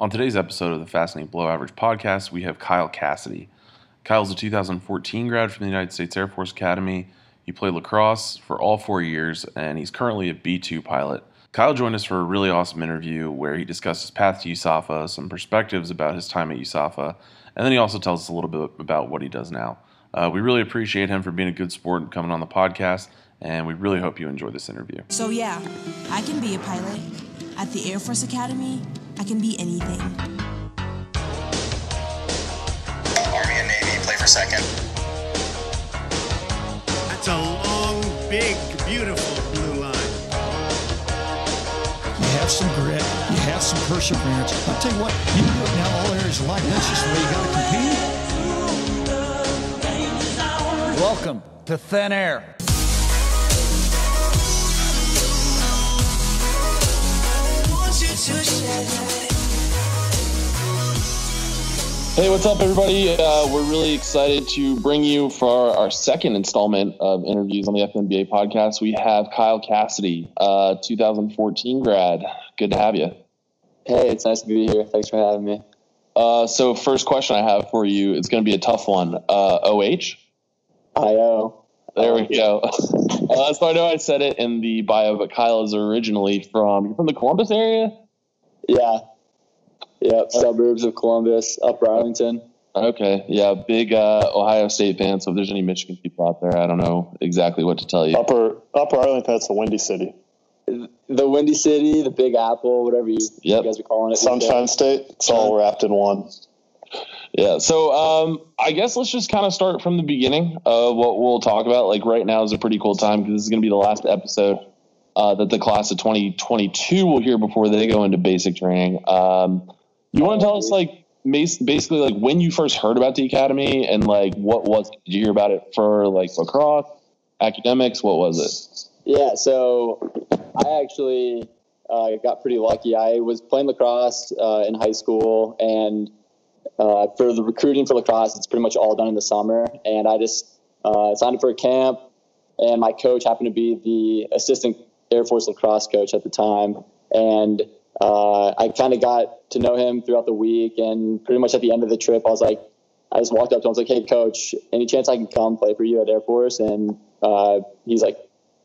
On today's episode of the Fascinating Below Average podcast, we have Kyle Cassady. Kyle's a 2014 grad from the United States Air Force Academy. He played lacrosse for all four years, and he's currently a B2 pilot. Kyle joined us for a really awesome interview where he discussed his path to USAFA, some perspectives about his time at USAFA, and then he also tells us a little bit about what he does now. Uh, we really appreciate him for being a good sport and coming on the podcast, and we really hope you enjoy this interview. So, yeah, I can be a pilot. At the Air Force Academy, I can be anything. Army and Navy play for second. That's a long, big, beautiful blue line. You have some grit, you have some perseverance. I'll tell you what, you can do it now all areas of life. That's just the way you got to compete. Welcome to Thin Air. Hey, what's up, everybody? Uh, we're really excited to bring you for our second installment of interviews on the FNBA podcast. We have Kyle Cassady, uh, 2014 grad. Good to have you. Hey, it's nice to be here. Thanks for having me. Uh, so, first question I have for you, it's going to be a tough one. Uh, OH? IO. There we go. uh, so I know I said it in the bio, but Kyle is originally from from the Columbus area. Yeah. Yeah. Suburbs of Columbus, Upper Arlington. Okay, yeah, big uh, Ohio State fan. So if there's any Michigan people out there, I don't know exactly what to tell you. Upper Upper Arlington, that's the Windy City. The Windy City, the Big Apple, whatever you, Yep. you guys are calling it. Sunshine. State. It's all wrapped in one. Yeah, so um, I guess let's just kind of start from the beginning of what we'll talk about. Like right now is a pretty cool time because this is going to be the last episode uh, that the class of 2022 will hear before they go into basic training. Um, you want to tell us like basically like when you first heard about the academy and like what was did you hear about it for like lacrosse, academics? What was it? Yeah, so I actually uh, got pretty lucky. I was playing lacrosse uh, in high school, and uh, for the recruiting for lacrosse, it's pretty much all done in the summer. And I just uh, signed up for a camp, and my coach happened to be the assistant Air Force lacrosse coach at the time. And uh, I kind of got to know him throughout the week, and pretty much at the end of the trip, I was like, I just walked up to him. I was like, "Hey, coach, any chance I can come play for you at Air Force?" And uh, he's like,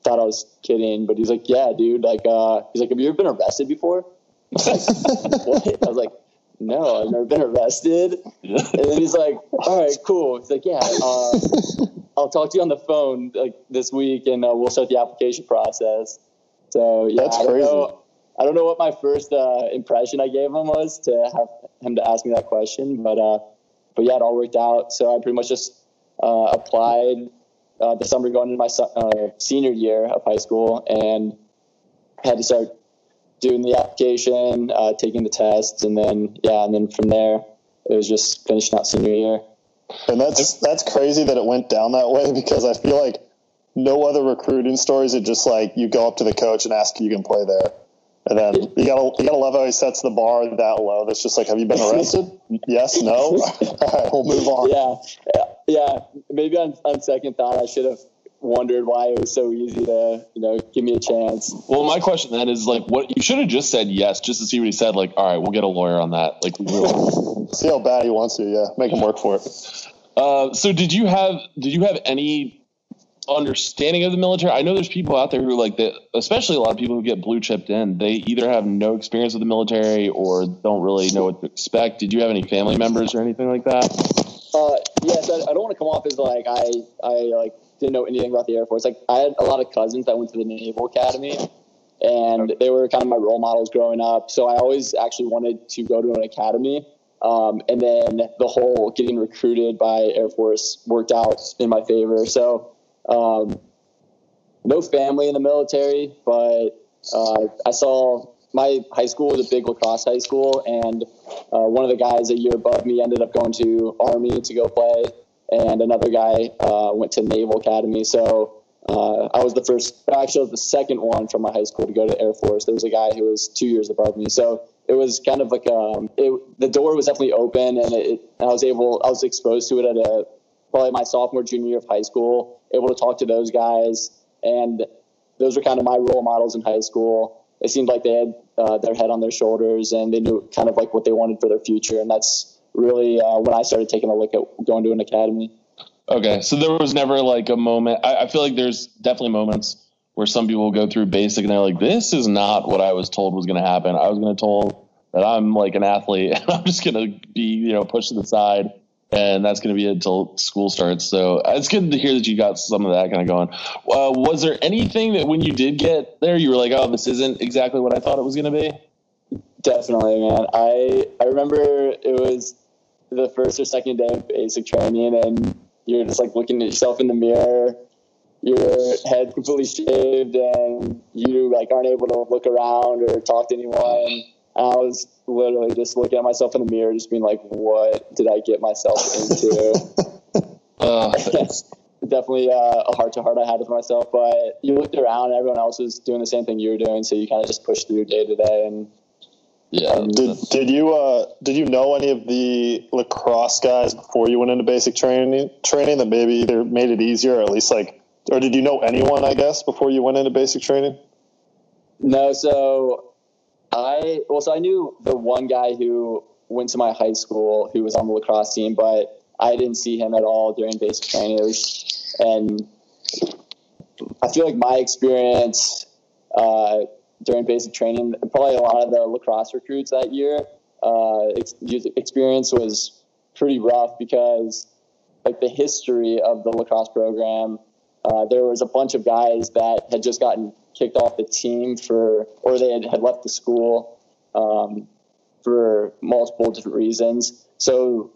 thought I was kidding, but he's like, "Yeah, dude." Like, uh, he's like, "Have you ever been arrested before?" I was like, what? I was like, "No, I've never been arrested." And then he's like, "All right, cool." He's like, "Yeah, uh, I'll talk to you on the phone like this week, and uh, we'll start the application process." So yeah, That's I don't crazy. know- I don't know what my first uh, impression I gave him was to have him to ask me that question, but uh, but yeah, it all worked out. So I pretty much just uh, applied uh, the summer going into my uh, senior year of high school and had to start doing the application, uh, taking the tests, and then yeah, and then from there it was just finishing out senior year. And that's that's crazy that it went down that way because I feel like no other recruiting stories are just like you go up to the coach and ask if you can play there. And then you gotta you gotta love how he sets the bar that low. That's just like, have you been arrested? yes, no. All right, we'll move on. Yeah, yeah. Maybe on, on second thought, I should have wondered why it was so easy to you know give me a chance. Well, my question then is like, what you should have just said yes, just to see what he said. Like, all right, we'll get a lawyer on that. Like, we will. See how bad he wants to. Yeah, make him work for it. Uh, so did you have did you have any understanding of the military? I know there's people out there who like that, especially a lot of people who get blue chipped in. They either have no experience with the military or don't really know what to expect. Did you have any family members or anything like that? Uh, yes, I, I don't want to come off as like I I like didn't know anything about the Air Force. Like I had a lot of cousins that went to the Naval Academy, and they were kind of my role models growing up. So I always actually wanted to go to an academy. Um, and then the whole getting recruited by Air Force worked out in my favor. So um, no family in the military, but uh, I saw my high school was a big lacrosse high school, and uh, one of the guys a year above me ended up going to Army to go play, and another guy uh, went to Naval Academy. So uh, I was the first, actually, I was the second one from my high school to go to Air Force. There was a guy who was two years above me, so it was kind of like um, it, the door was definitely open, and it, I was able, I was exposed to it at a probably my sophomore, junior year of high school. Able to talk to those guys, and those were kind of my role models in high school. it seemed like they had uh, their head on their shoulders and they knew kind of like what they wanted for their future. And that's really uh, when I started taking a look at going to an academy. Okay, so there was never like a moment. I, I feel like there's definitely moments where some people go through basic and they're like, "This is not what I was told was going to happen. I was going to told that I'm like an athlete and I'm just going to be, you know, pushed to the side, and that's going to be it until school starts." So uh, it's good to hear that you got some of that kind of going. Uh, was there anything that when you did get there, you were like, "Oh, this isn't exactly what I thought it was going to be"? Definitely, man. I I remember it was the first or second day of basic training, and you're just like looking at yourself in the mirror your head completely shaved and you like aren't able to look around or talk to anyone. And I was literally just looking at myself in the mirror, just being like, "What did I get myself into?" uh, definitely uh, a heart to heart I had with myself. But you looked around, and everyone else was doing the same thing you were doing, so you kind of just pushed through day to day and yeah. Did did you uh did you know any of the lacrosse guys before you went into basic training training that maybe either made it easier or at least like or did you know anyone I guess before you went into basic training? No, so I well so I knew the one guy who went to my high school who was on the lacrosse team, but I didn't see him at all during basic training. Was, and I feel like my experience uh, during basic training, probably a lot of the lacrosse recruits that year, uh, experience was pretty rough because like the history of the lacrosse program, uh, there was a bunch of guys that had just gotten kicked off the team for, or they had, had left the school um, for multiple different reasons. So,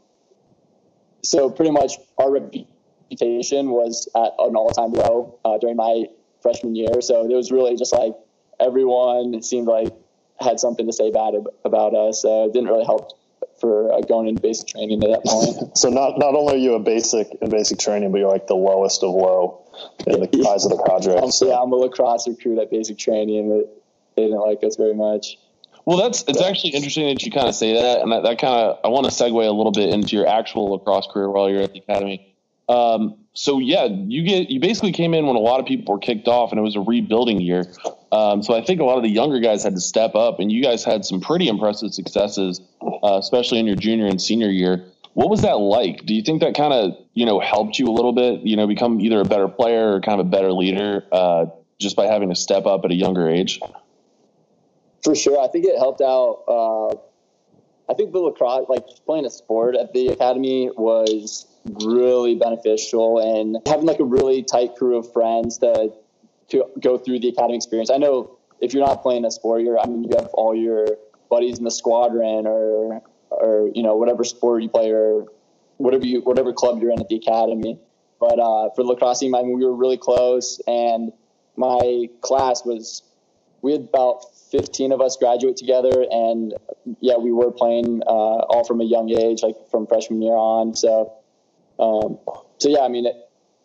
so pretty much our reputation was at an all-time low uh, during my freshman year. So it was really just like everyone seemed like had something to say bad about us. Uh, it didn't really help for uh, going into basic training at that point. so not not only are you a basic in basic training, but you're like the lowest of low in the eyes of the cadre. Um, so. Yeah, I'm a lacrosse recruit at basic training. That they didn't like us very much. Well, that's it's actually interesting that you kind of say that, and that, that kind of I want to segue a little bit into your actual lacrosse career while you're at the academy. Um, so yeah, you get you basically came in when a lot of people were kicked off, and it was a rebuilding year. Um, so I think a lot of the younger guys had to step up, and you guys had some pretty impressive successes, uh, especially in your junior and senior year. What was that like? Do you think that kind of you know helped you a little bit? You know, become either a better player or kind of a better leader uh, just by having to step up at a younger age. For sure, I think it helped out. Uh, I think the lacrosse, like playing a sport at the academy, was really beneficial and having like a really tight crew of friends to to go through the academy experience. I know if you're not playing a sport, you're I mean you have all your buddies in the squadron or or you know whatever sport you play or whatever you whatever club you're in at the academy. But uh, for lacrosse team, I mean we were really close, and my class was we had about 15 of us graduate together, and yeah, we were playing uh, all from a young age, like from freshman year on. So um, so yeah, I mean, it,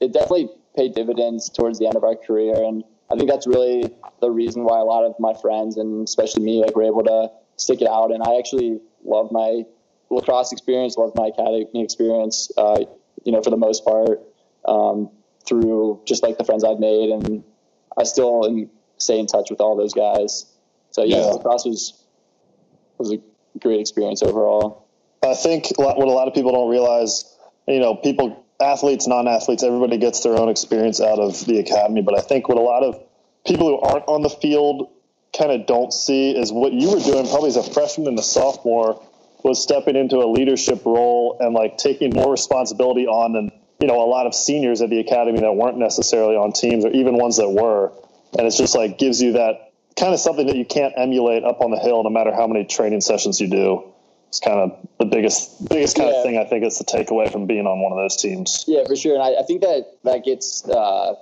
it definitely paid dividends towards the end of our career, and I think that's really the reason why a lot of my friends and especially me like were able to stick it out. And I actually love my lacrosse experience, love my academy experience. Uh, you know, for the most part, um, through just like the friends I've made, and I still am, stay in touch with all those guys. So yeah, yeah. lacrosse was was a great experience overall. I think what a lot of people don't realize you know, people, athletes, non athletes, everybody gets their own experience out of the academy. But I think what a lot of people who aren't on the field kind of don't see is what you were doing probably as a freshman and a sophomore was stepping into a leadership role and like taking more responsibility on than you know a lot of seniors at the academy that weren't necessarily on teams or even ones that were and it's just like gives you that kind of something that you can't emulate up on the hill no matter how many training sessions you do it's kind of the biggest biggest kind yeah. of thing I think is the takeaway from being on one of those teams. Yeah, for sure. And I, I think that that gets uh,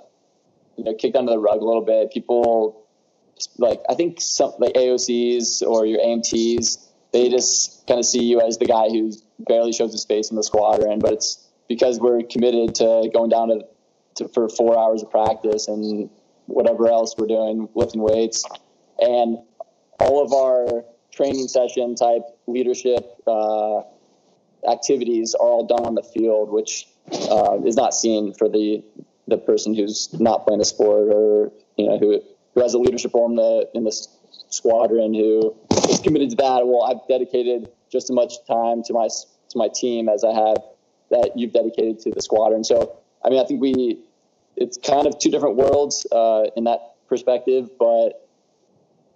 you know kicked under the rug a little bit. People like I think some like AOCs or your AMTs, they just kind of see you as the guy who barely shows his face in the squadron, but it's because we're committed to going down to, to for four hours of practice and whatever else we're doing, lifting weights, and all of our training session type leadership uh, activities are all done on the field, which uh, is not seen for the the person who's not playing a sport or you know who who has a leadership role in the in the squadron who is committed to that. Well, I've dedicated just as much time to my to my team as I have that you've dedicated to the squadron. So, I mean, I think we it's kind of two different worlds uh, in that perspective, but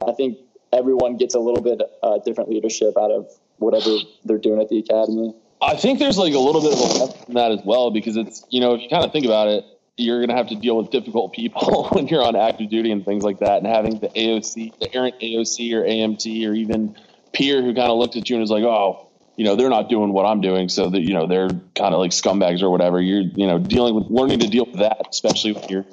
I think everyone gets a little bit uh, different leadership out of whatever they're doing at the academy. I think there's like a little bit of a lesson in that as well because it's you know if you kind of think about it, you're going to have to deal with difficult people when you're on active duty and things like that, and having the AOC, the errant AOC or AMT or even peer who kind of looked at you and was like, oh, you know, they're not doing what I'm doing, so that you know they're kind of like scumbags or whatever. You're you know dealing with learning to deal with that, especially when you're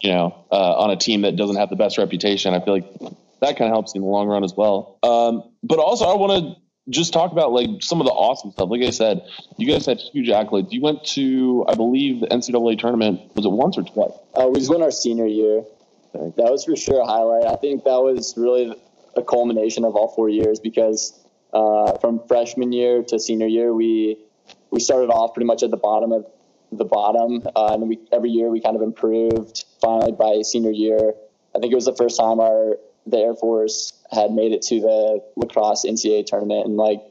you know uh, on a team that doesn't have the best reputation. I feel like that kind of helps in the long run as well. Um, but also, I want to just talk about like some of the awesome stuff. Like I said, you guys had huge accolades. You went to, I believe, the NCAA tournament. Was it once or twice? Uh, we just went our senior year. That was for sure a highlight. I think that was really a culmination of all four years because uh, from freshman year to senior year, we we started off pretty much at the bottom of the bottom, uh, and we every year we kind of improved. Finally, by senior year, I think it was the first time our the Air Force had made it to the lacrosse NCAA tournament in like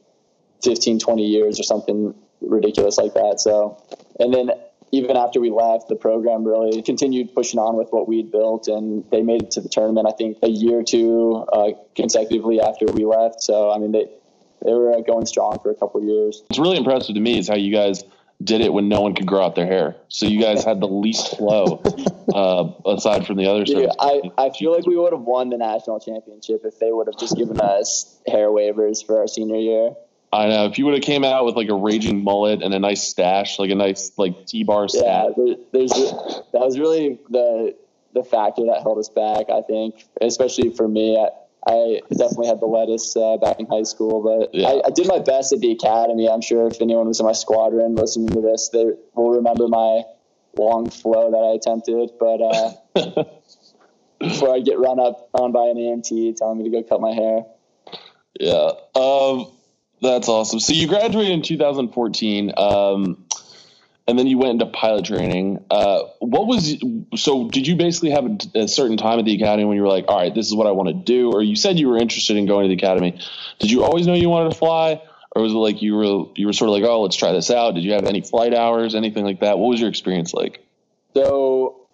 15, 20 years or something ridiculous like that. So, and then even after we left, the program really continued pushing on with what we'd built, and they made it to the tournament. I think a year or two uh, consecutively after we left. So, I mean, they they were going strong for a couple of years. It's really impressive to me is how you guys did it when no one could grow out their hair. So you guys had the least flow uh, aside from the other Dude, I, I feel like we would have won the national championship if they would have just given us hair waivers for our senior year. I know. If you would have came out with like a raging mullet and a nice stash, like a nice like T-bar stash. Yeah, there, there's that was really the the factor that held us back. I think, especially for me. I, I definitely had the lettuce uh, back in high school, but Yeah. I, I did my best at the academy. I'm sure if anyone was in my squadron listening to this, they will remember my long flow that I attempted. But uh, before I get run up on by an AMT telling me to go cut my hair, Yeah. Um, that's awesome. So you graduated in 2014, um, and then you went into pilot training. Uh, what was so? Did you basically have a, a certain time at the academy when you were like, "All right, this is what I want to do," or you said you were interested in going to the academy? Did you always know you wanted to fly, or was it like you were you were sort of like, "Oh, let's try this out"? Did you have any flight hours, anything like that? What was your experience like? So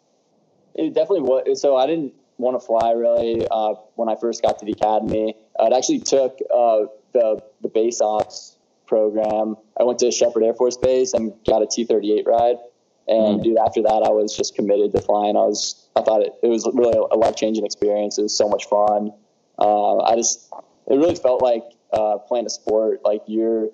it definitely was. So I didn't want to fly really uh, when I first got to the academy. Uh, it actually took uh, the the base ops program. I went to Sheppard Air Force Base and got a T thirty eight ride. And dude, after that, I was just committed to flying. I was, I thought it, it was really a life changing experience. It was so much fun. Uh, I just, it really felt like uh, playing a sport. Like you're,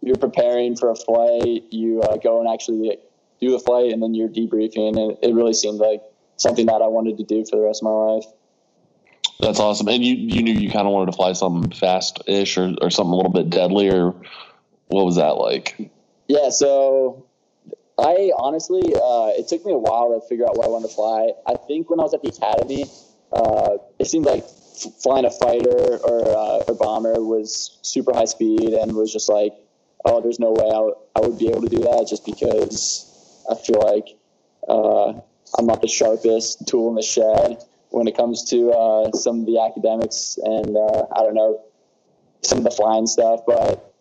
you're preparing for a flight. You uh, go and actually do the flight, and then you're debriefing. And it really seemed like something that I wanted to do for the rest of my life. That's awesome. And you you knew you kind of wanted to fly something fast ish or, or something a little bit deadly, or what was that like? Yeah, so I honestly, uh, it took me a while to figure out what I wanted to fly. I think when I was at the academy, uh, it seemed like flying a fighter or uh, bomber was super high speed and was just like, oh, there's no way I, w- I would be able to do that just because I feel like uh, I'm not the sharpest tool in the shed when it comes to uh, some of the academics and uh, I don't know some of the flying stuff, but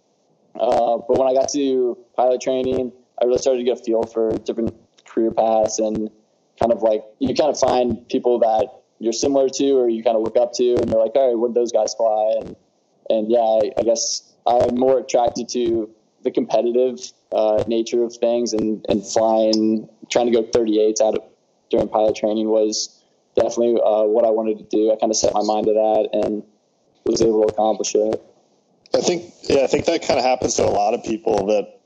uh, but when I got to pilot training, I really started to get a feel for different career paths and kind of like you kind of find people that you're similar to or you kind of look up to, and you're like, all right, what do those guys fly? And and yeah, I, I guess I'm more attracted to the competitive uh, nature of things, and and flying, trying to go 38s out of during pilot training was definitely uh, what I wanted to do. I kind of set my mind to that and was able to accomplish it. I think, yeah, I think that kind of happens to a lot of people that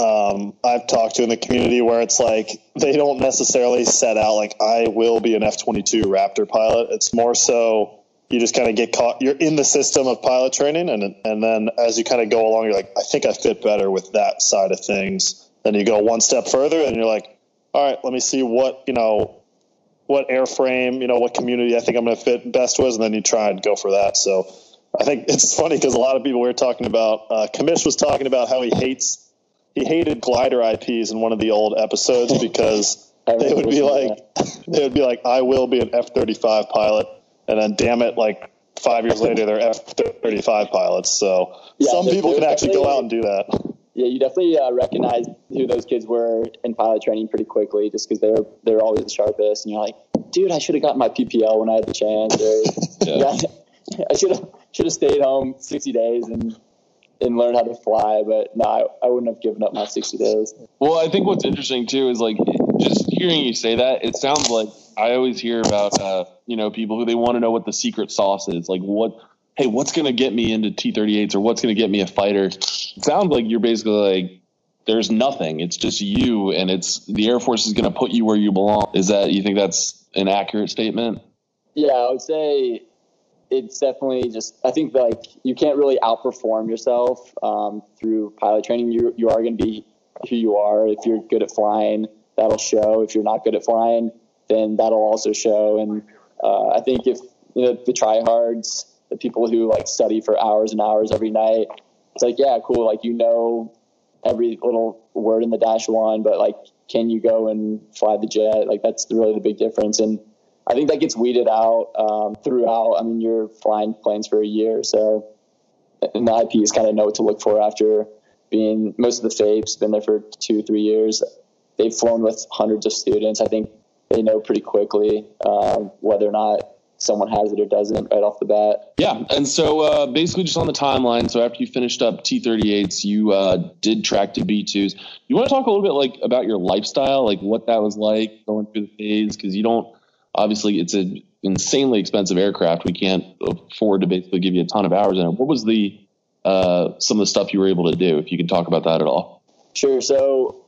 um, I've talked to in the community where it's like they don't necessarily set out like I will be an F twenty two Raptor pilot. It's more so you just kind of get caught. You're in the system of pilot training, and and then as you kind of go along, you're like, I think I fit better with that side of things. Then you go one step further, and you're like, all right, let me see what you know, what airframe, you know, what community I think I'm going to fit best with, and then you try and go for that. So. I think it's funny because a lot of people we were talking about. Uh, Commish was talking about how he hates he hated glider IPs in one of the old episodes because they would be like they would be like I will be an F thirty five pilot, and then damn it, like five years later they're F thirty five pilots. So Yeah, some people can actually go out and do that. Yeah, you definitely uh, recognize who those kids were in pilot training pretty quickly, just because they're they're always the sharpest, and you're like, dude, I should have gotten my PPL when I had the chance, or Yeah. yeah, I should have should have stayed home 60 days and and learned how to fly. But no, I, I wouldn't have given up my 60 days. Well, I think what's interesting too is like just hearing you say that. It sounds like I always hear about uh, you know people who they want to know what the secret sauce is. Like what, hey, what's going to get me into T38s or what's going to get me a fighter? It sounds like you're basically like there's nothing. It's just you, and it's the Air Force is going to put you where you belong. Is that you think that's an accurate statement? Yeah, I would say it's definitely just. I think like you can't really outperform yourself um, through pilot training. You you are going to be who you are. If you're good at flying, that'll show. If you're not good at flying, then that'll also show. And uh, I think if you know the tryhards, the people who like study for hours and hours every night, it's like yeah, cool. Like you know every little word in the dash one, but like, can you go and fly the jet? Like that's really the big difference. And I think that gets weeded out um, throughout. I mean, you're flying planes for a year, so and the IPs kind of know what to look for after being most of the FAIPs been there for two, three years. They've flown with hundreds of students. I think they know pretty quickly um, whether or not someone has it or doesn't right off the bat. Yeah, and so uh, basically just on the timeline. So after you finished up T38s, you uh, did track to B2s. You want to talk a little bit like about your lifestyle, like what that was like going through the phase, because you don't obviously it's an insanely expensive aircraft. We can't afford to basically give you a ton of hours in it. What was the uh, some of the stuff you were able to do? If you can talk about that at all. Sure. So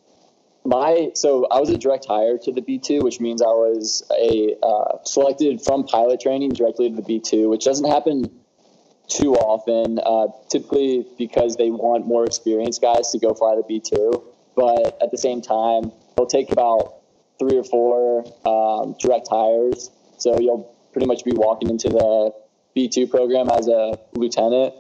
my so I was a direct hire to the B two, which means I was a uh, selected from pilot training directly to the B two, which doesn't happen too often. Uh, typically because they want more experienced guys to go fly the B two, but at the same time they'll take about three or four um, direct hires. So you'll pretty much be walking into the B two program as a lieutenant,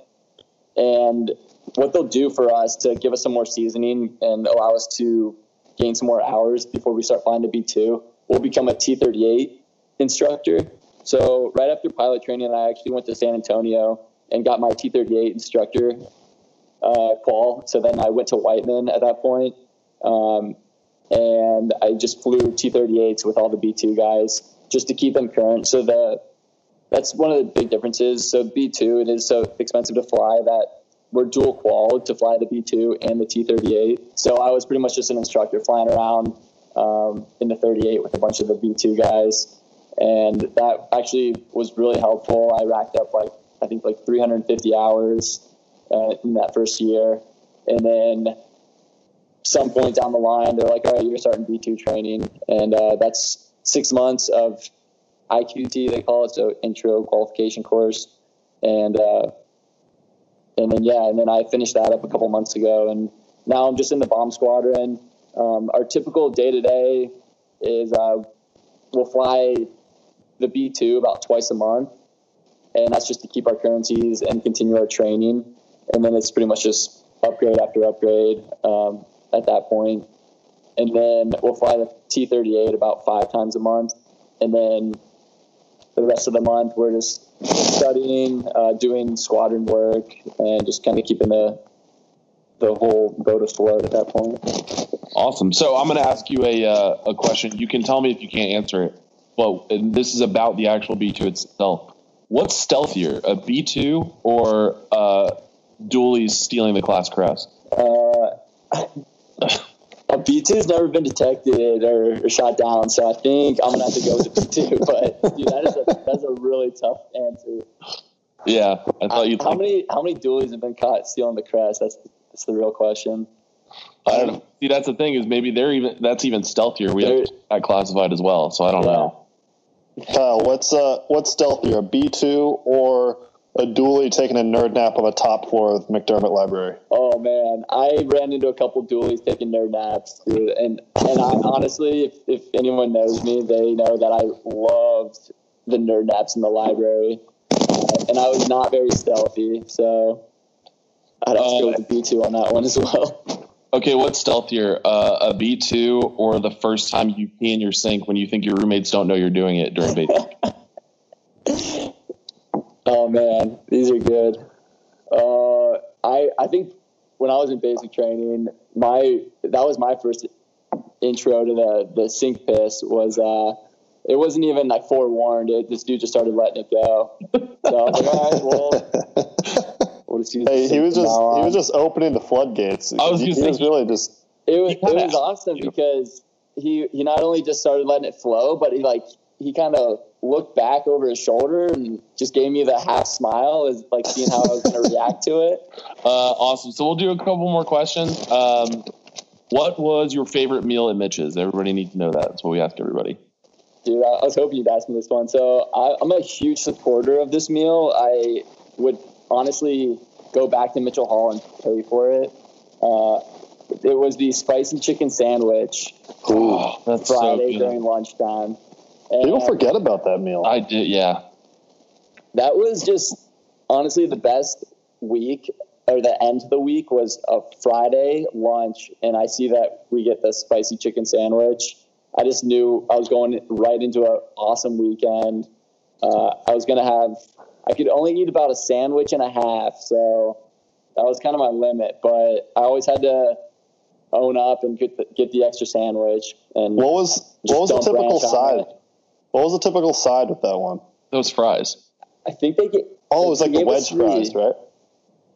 and what they'll do for us to give us some more seasoning and allow us to gain some more hours before we start flying to B2, we'll become a T38 instructor. So right after pilot training, I actually went to San Antonio and got my T38 instructor uh, qual. So then I went to Whiteman at that point, um, and I just flew T38s with all the B2 guys just to keep them current. So the that's one of the big differences. So B2, it is so expensive to fly that we're dual qual to fly the B2 and the T38. So I was pretty much just an instructor flying around um, in the 38 with a bunch of the B2 guys. And that actually was really helpful. I racked up like, I think like 350 hours uh, in that first year. And then some point down the line, they're like, all right, you're starting B2 training. And uh, that's six months of IQT, they call it, so intro qualification course. And, uh, and then yeah, and then I finished that up a couple months ago, and now I'm just in the bomb squadron. Um, our typical day to day is uh, we'll fly the B two about twice a month, and that's just to keep our currencies and continue our training. And then it's pretty much just upgrade after upgrade um, at that point. And then we'll fly the T thirty eight about five times a month, and then the rest of the month we're just studying, uh, doing squadron work, and just kind of keeping the the whole boat afloat at that point. Awesome. So I'm going to ask you a uh, a question. You can tell me if you can't answer it. Well, and this is about the actual B2 itself. What's stealthier, a B2 or uh, doolies stealing the class crest? Uh, a B2 has never been detected or, or shot down, so I think I'm gonna have to go with the B2. But dude, that is a a really tough answer. Yeah, I thought you'd. How think- many how many doolies have been caught stealing the crest? That's that's the real question. I don't know. See, that's the thing is maybe they're even that's even stealthier. We have that classified as well, so I don't know. Kyle, what's uh what's stealthier, a B two or a doolie taking a nerd nap on the top floor of McDermott Library? Oh man, I ran into a couple doolies taking nerd naps, dude. And and I honestly, if, if anyone knows me, they know that I loved the nerd naps in the library, uh, and I was not very stealthy, so I'd have to go with B two on that one as well. Okay, what's stealthier, uh, a B two or the first time you pee in your sink when you think your roommates don't know you're doing it during basic? Oh man, these are good. Uh, I I think when I was in basic training, my that was my first intro to the the sink piss was uh it wasn't even like forewarned. It, this dude just started letting it go. So I was like, all right, well, we'll just Hey, he was just he was just opening the floodgates. I was he, he was really just It was it was awesome you. because he he not only just started letting it flow, but he like he kind of looked back over his shoulder and just gave me the half smile, as like seeing how I was going to react to it. Uh, awesome. So we'll do a couple more questions. Um, what was your favorite meal at Mitch's? Everybody needs to know that. That's what we ask everybody. Dude, I, I was hoping you'd ask me this one. So I, I'm a huge supporter of this meal. I would honestly go back to Mitchell Hall and pay for it. Uh, it was the spicy chicken sandwich Oh, that's so Friday good. during lunchtime. people And- forget about that meal. I did, yeah. that was just honestly the best week or the end of the week was a Friday lunch, and I see that we get the spicy chicken sandwich. I just knew I was going right into an awesome weekend. Uh, I was gonna have, I could only eat about a sandwich and a half, so that was kind of my limit. But I always had to own up and get the, get the extra sandwich. And what was what was the typical side? it. What was the typical side with that one? Those fries. I think they get. Oh, it was like the gave us wedge fries, three. right?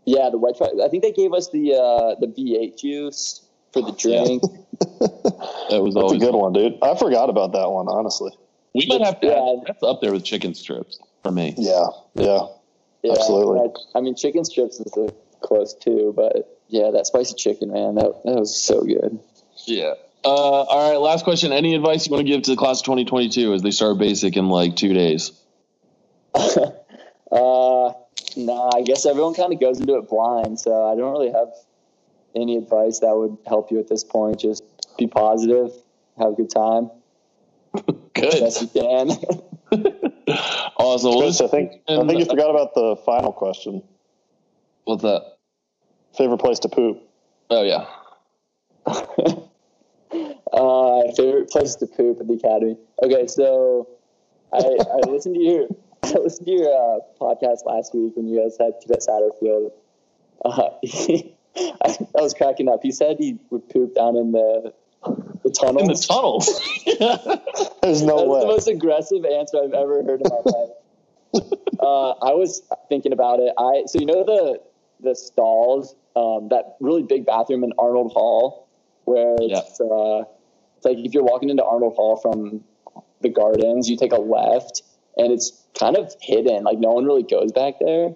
Yeah, the wedge fries. I think they gave us the uh, the V8 juice for the drink. That was That's a good one, dude. I forgot about that one, honestly. We might have to. Yeah. Add, that's up there with chicken strips for me. Yeah, yeah. Yeah, Absolutely. I, I mean, chicken strips is a close too, but yeah, that spicy chicken, man, that that was so good. Yeah. Uh, all right. Last question. Any advice you want to give to the class of 2022 as they start basic in like two days? Uh, nah, I guess everyone kind of goes into it blind, so I don't really have any advice that would help you at this point. Just be positive, have a good time, Good. best you can. Awesome. Well, Chris, I think I think you forgot about the final question. What's that? Favorite place to poop? Oh yeah. Uh, favorite place to poop at the academy. Okay, so I, I listened to your I listened to your uh, podcast last week when you guys had Cadet Satterfield. Uh, I, I was cracking up. He said he would poop down in the the tunnels. In the tunnels. There's no That's way. the most aggressive answer I've ever heard in my life. uh, I was thinking about it. I so you know the the stalls, um, that really big bathroom in Arnold Hall, where it's uh, it's like if you're walking into Arnold Hall from the gardens, you take a left, and it's kind of hidden. Like no one really goes back there,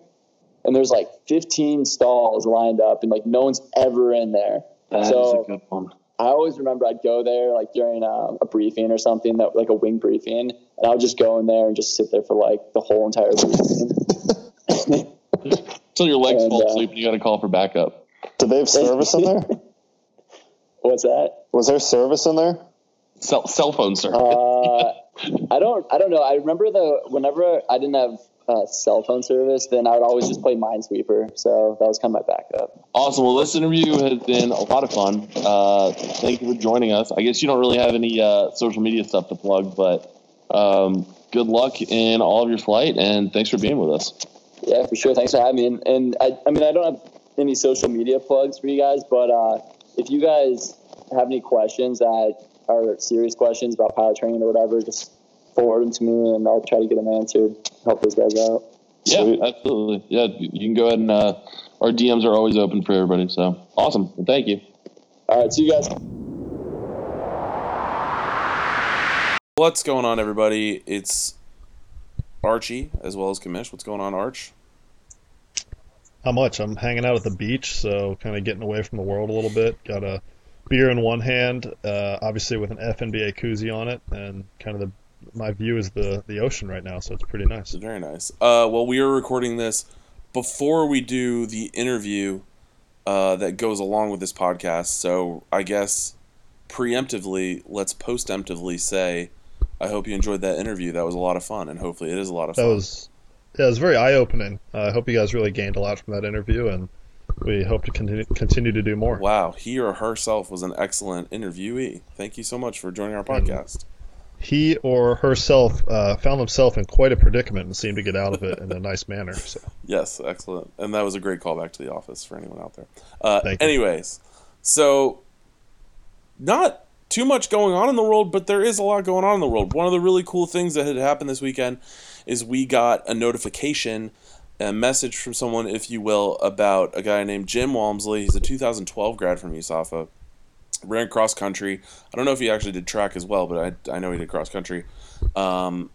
and there's like 15 stalls lined up, and like no one's ever in there. That is so a good one. I always remember I'd go there like during um, a briefing or something that like a wing briefing, and I would just go in there and just sit there for like the whole entire briefing. Until your legs And, fall uh, asleep and you got to call for backup. Did they have service in there? What's that? Was there service in there? Cell, cell phone service. Uh, I don't. I don't know. I remember the whenever I didn't have uh, cell phone service, then I would always just play Minesweeper. So that was kind of my backup. Awesome. Well, this interview has been a lot of fun. Uh, thank you for joining us. I guess you don't really have any uh, social media stuff to plug, but um, good luck in all of your flight, and thanks for being with us. Yeah, for sure. Thanks for having me. And, and I, I mean, I don't have any social media plugs for you guys, but uh, if you guys have any questions that are serious questions about pilot training or whatever, just forward them to me, and I'll try to get them answered. Help those guys out. Yeah, Sweet. absolutely. Yeah, you you can go ahead and uh, our DMs are always open for everybody. So awesome. Well, thank you. All right, see you guys. What's going on, everybody? It's Archie as well as Commish. What's going on, Arch? How much. I'm hanging out at the beach, so kind of getting away from the world a little bit. Got a beer in one hand, uh, obviously with an FNBA koozie on it, and kind of the my view is the the ocean right now, so it's pretty nice. Very nice. Uh, well, we are recording this before we do the interview uh, that goes along with this podcast. So I guess preemptively, let's postemptively say, I hope you enjoyed that interview. That was a lot of fun, and hopefully it is a lot of That fun. That was yeah, it was very eye opening. Uh, I hope you guys really gained a lot from that interview, and we hope to continue continue to do more. Wow, he or herself was an excellent interviewee. Thank you so much for joining our podcast. He or herself uh, found themselves in quite a predicament and seemed to get out of it in a nice manner. So Yes, excellent. And that was a great callback to The Office for anyone out there. Uh, anyways, so not too much going on in the world, but there is a lot going on in the world. One of the really cool things that had happened this weekend is we got a notification, a message from someone, if you will, about a guy named Jim Walmsley. He's a 2012 grad from USAFA. Ran cross country. I don't know if he actually did track as well, but I, I know he did cross country. Um,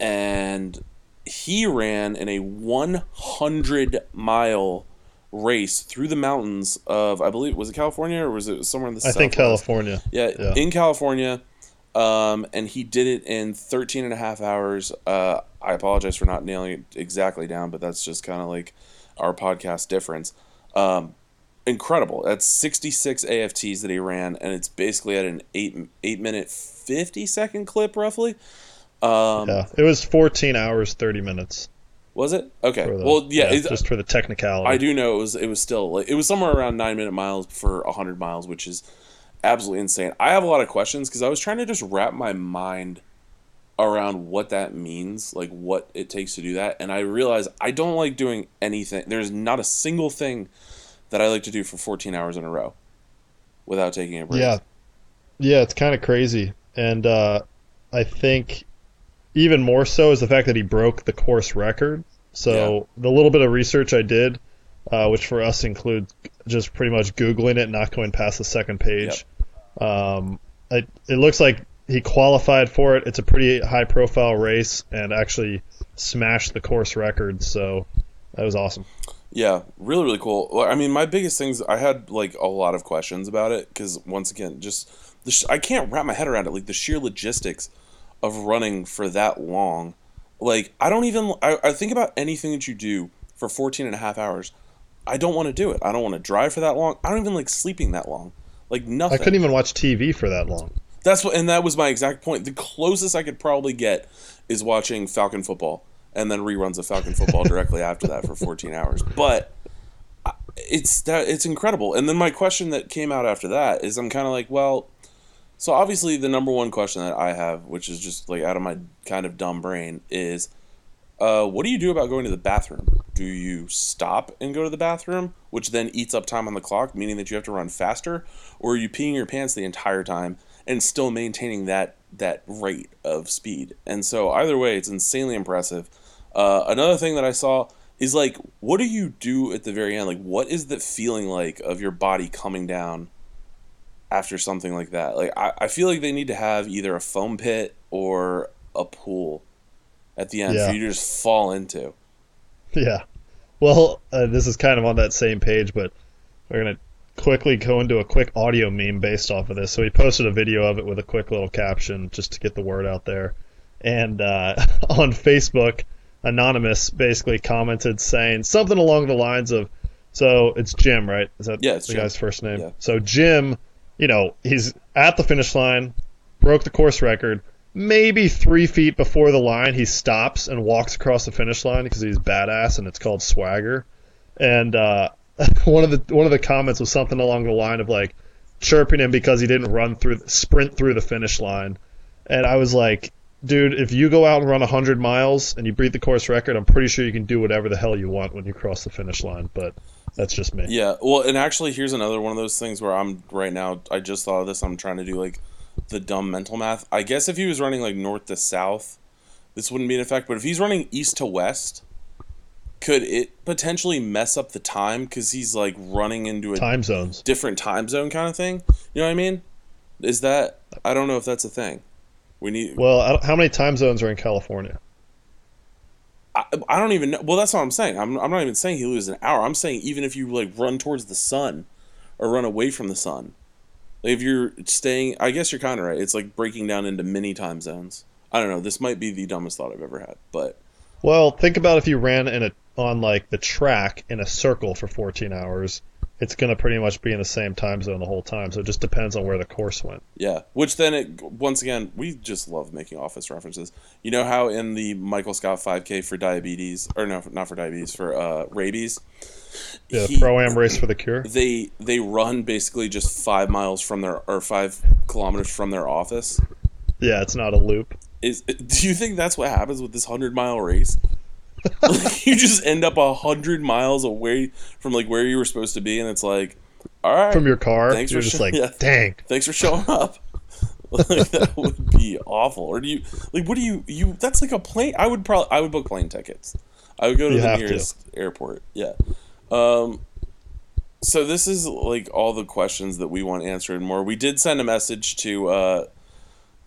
and he ran in a 100 mile race through the mountains of I believe was it California or was it somewhere in the South? I think California. Yeah, Yeah. in California. Um, and he did it in 13 and a half hours. Uh, I apologize for not nailing it exactly down, but that's just kind of like our podcast difference. Um, incredible. That's 66 AFTs that he ran, and it's basically at an eight eight minute 50 second clip, roughly. Um, yeah, it was 14 hours 30 minutes. Was it? Okay. the- well, yeah, it's- just for the technicality. I do know it was it was still like it was somewhere around nine minute miles for hundred miles, which is absolutely insane. I have a lot of questions because I was trying to just wrap my mind around what that means, like what it takes to do that, and I realized I don't like doing anything. There's not a single thing that I like to do for 14 hours in a row without taking a break. Yeah, yeah, it's kind of crazy, and uh, I think even more so is the fact that he broke the course record. So the little bit of research I did, uh, which for us includes just pretty much googling it, not going past the second page. Um, it, it looks like he qualified for it. It's a pretty high profile race, and actually smashed the course record. So that was awesome. Yeah, really, really cool. Well, I mean, my biggest things, I had like a lot of questions about it because once again, just the sh- I can't wrap my head around it. Like the sheer logistics of running for that long. Like I don't even I, I think about anything that you do for 14 and a half hours. I don't want to do it. I don't want to drive for that long. I don't even like sleeping that long. Like nothing. I couldn't even watch TV for that long. That's what, and that was my exact point. The closest I could probably get is watching Falcon football, and then reruns of Falcon football directly after that for 14 hours. But it's that it's incredible. And then my question that came out after that is, I'm kind of like, well, so obviously the number one question that I have, which is just like out of my kind of dumb brain, is, uh, what do you do about going to the bathroom? Do you stop and go to the bathroom, which then eats up time on the clock, meaning that you have to run faster, or are you peeing your pants the entire time and still maintaining that that rate of speed? And so either way, it's insanely impressive. Uh, another thing that I saw is like, what do you do at the very end? Like, what is the feeling like of your body coming down after something like that? Like, I, I feel like they need to have either a foam pit or a pool at the end Yeah. for you to just fall into. Yeah. Well, uh, this is kind of on that same page, but we're going to quickly go into a quick audio meme based off of this. So he posted a video of it with a quick little caption just to get the word out there. And uh, on Facebook, Anonymous basically commented saying something along the lines of, so it's Jim, right? Is that Yeah, the Jim. guy's first name? Yeah. So Jim, you know, he's at the finish line, broke the course record. Maybe three feet before the line, he stops and walks across the finish line because he's badass, and it's called swagger. And uh, one of the one of the comments was something along the line of like chirping him because he didn't run through sprint through the finish line. And I was like, dude, if you go out and run 100 miles and you beat the course record, I'm pretty sure you can do whatever the hell you want when you cross the finish line. But that's just me. Yeah, well, and actually, here's another one of those things where I'm right now. I just thought of this. I'm trying to do like the dumb mental math. I guess if he was running like north to south, this wouldn't be an effect. But if he's running east to west, could it potentially mess up the time because he's like running into a Time zones. different time zone kind of thing? You know what I mean? Is that? I don't know if that's a thing. We need. Well, how many time zones are in California? I, I don't even know. Well, that's what I'm saying. I'm, I'm not even saying he loses an hour. I'm saying even if you like run towards the sun or run away from the sun, like if you're staying, I guess you're kind of right. It's like breaking down into many time zones. I don't know. This might be the dumbest thought I've ever had, but Well, think about if you ran in a on like the track in a circle for 14 hours. It's going to pretty much be in the same time zone the whole time. So it just depends on where the course went. yeah. Which then it once again we just love making office references. You know how in the Michael Scott 5K for diabetes or no, not for diabetes for uh, rabies. Yeah, pro am race for the cure. they they run basically just five miles from their or five kilometers from their office Yeah, it's not a loop. Is do you think that's what happens with this hundred mile race? you just end up a hundred miles away from like where you were supposed to be, and it's like, all right, From your car, Thanks you're for just sho- like, yeah. dang. thanks for showing up. like that would be awful. Or do you like what do you you? That's like a plane. I would probably I would book plane tickets. I would go to You the have to. nearest airport. Yeah. Um. So this is like all the questions that we want answered and more. We did send a message to uh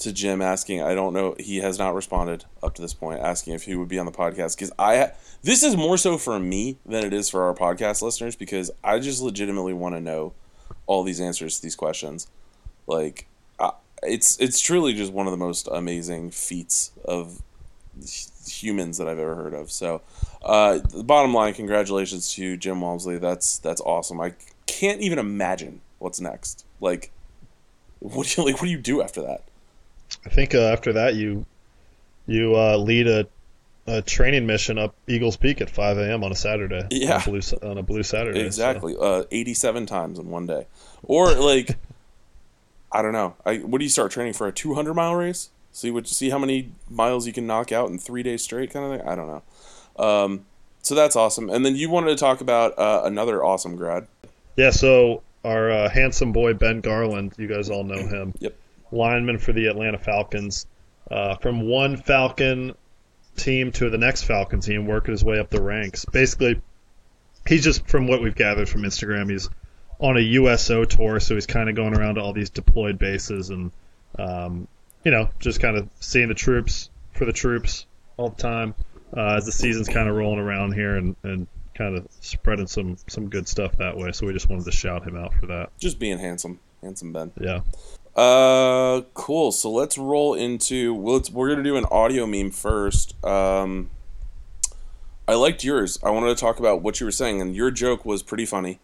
to Jim asking. I don't know. He has not responded up to this point, asking if he would be on the podcast because I. This is more so for me than it is for our podcast listeners because I just legitimately want to know all these answers to these questions. Like, I, it's it's truly just one of the most amazing feats of humans that I've ever heard of. So, uh, the bottom line, congratulations to Jim Walmsley. That's that's awesome. I can't even imagine what's next. Like, what do you like? What do you do after that? I think uh, after that you you uh, lead a, a training mission up Eagles Peak at 5 a.m. on a Saturday. Yeah. on a blue, on a blue Saturday. so- Exactly. Uh, 87 times in one day. Or like I don't know. I what do you start training for a 200 mile race? See what see how many miles you can knock out in 3 days straight kind of thing. I don't know. Um, so that's awesome. And then you wanted to talk about uh, another awesome grad. Yeah, so our uh, handsome boy Ben Garland, you guys all know him. Yep. Lineman for the Atlanta Falcons. Uh, from one Falcon team to the next Falcon team, working his way up the ranks. Basically, he's just from what we've gathered from Instagram, he's on a USO tour, so he's kind of going around to all these deployed bases and, um, you know, just kind of seeing the troops for the troops all the time uh, as the season's kind of rolling around here and, and kind of spreading some some good stuff that way. So we just wanted to shout him out for that. Just being handsome. Handsome Ben. Yeah. Uh, cool. So let's roll into. Well, let's, we're gonna do an audio meme first. Um, I liked yours. I wanted to talk about what you were saying, and your joke was pretty funny.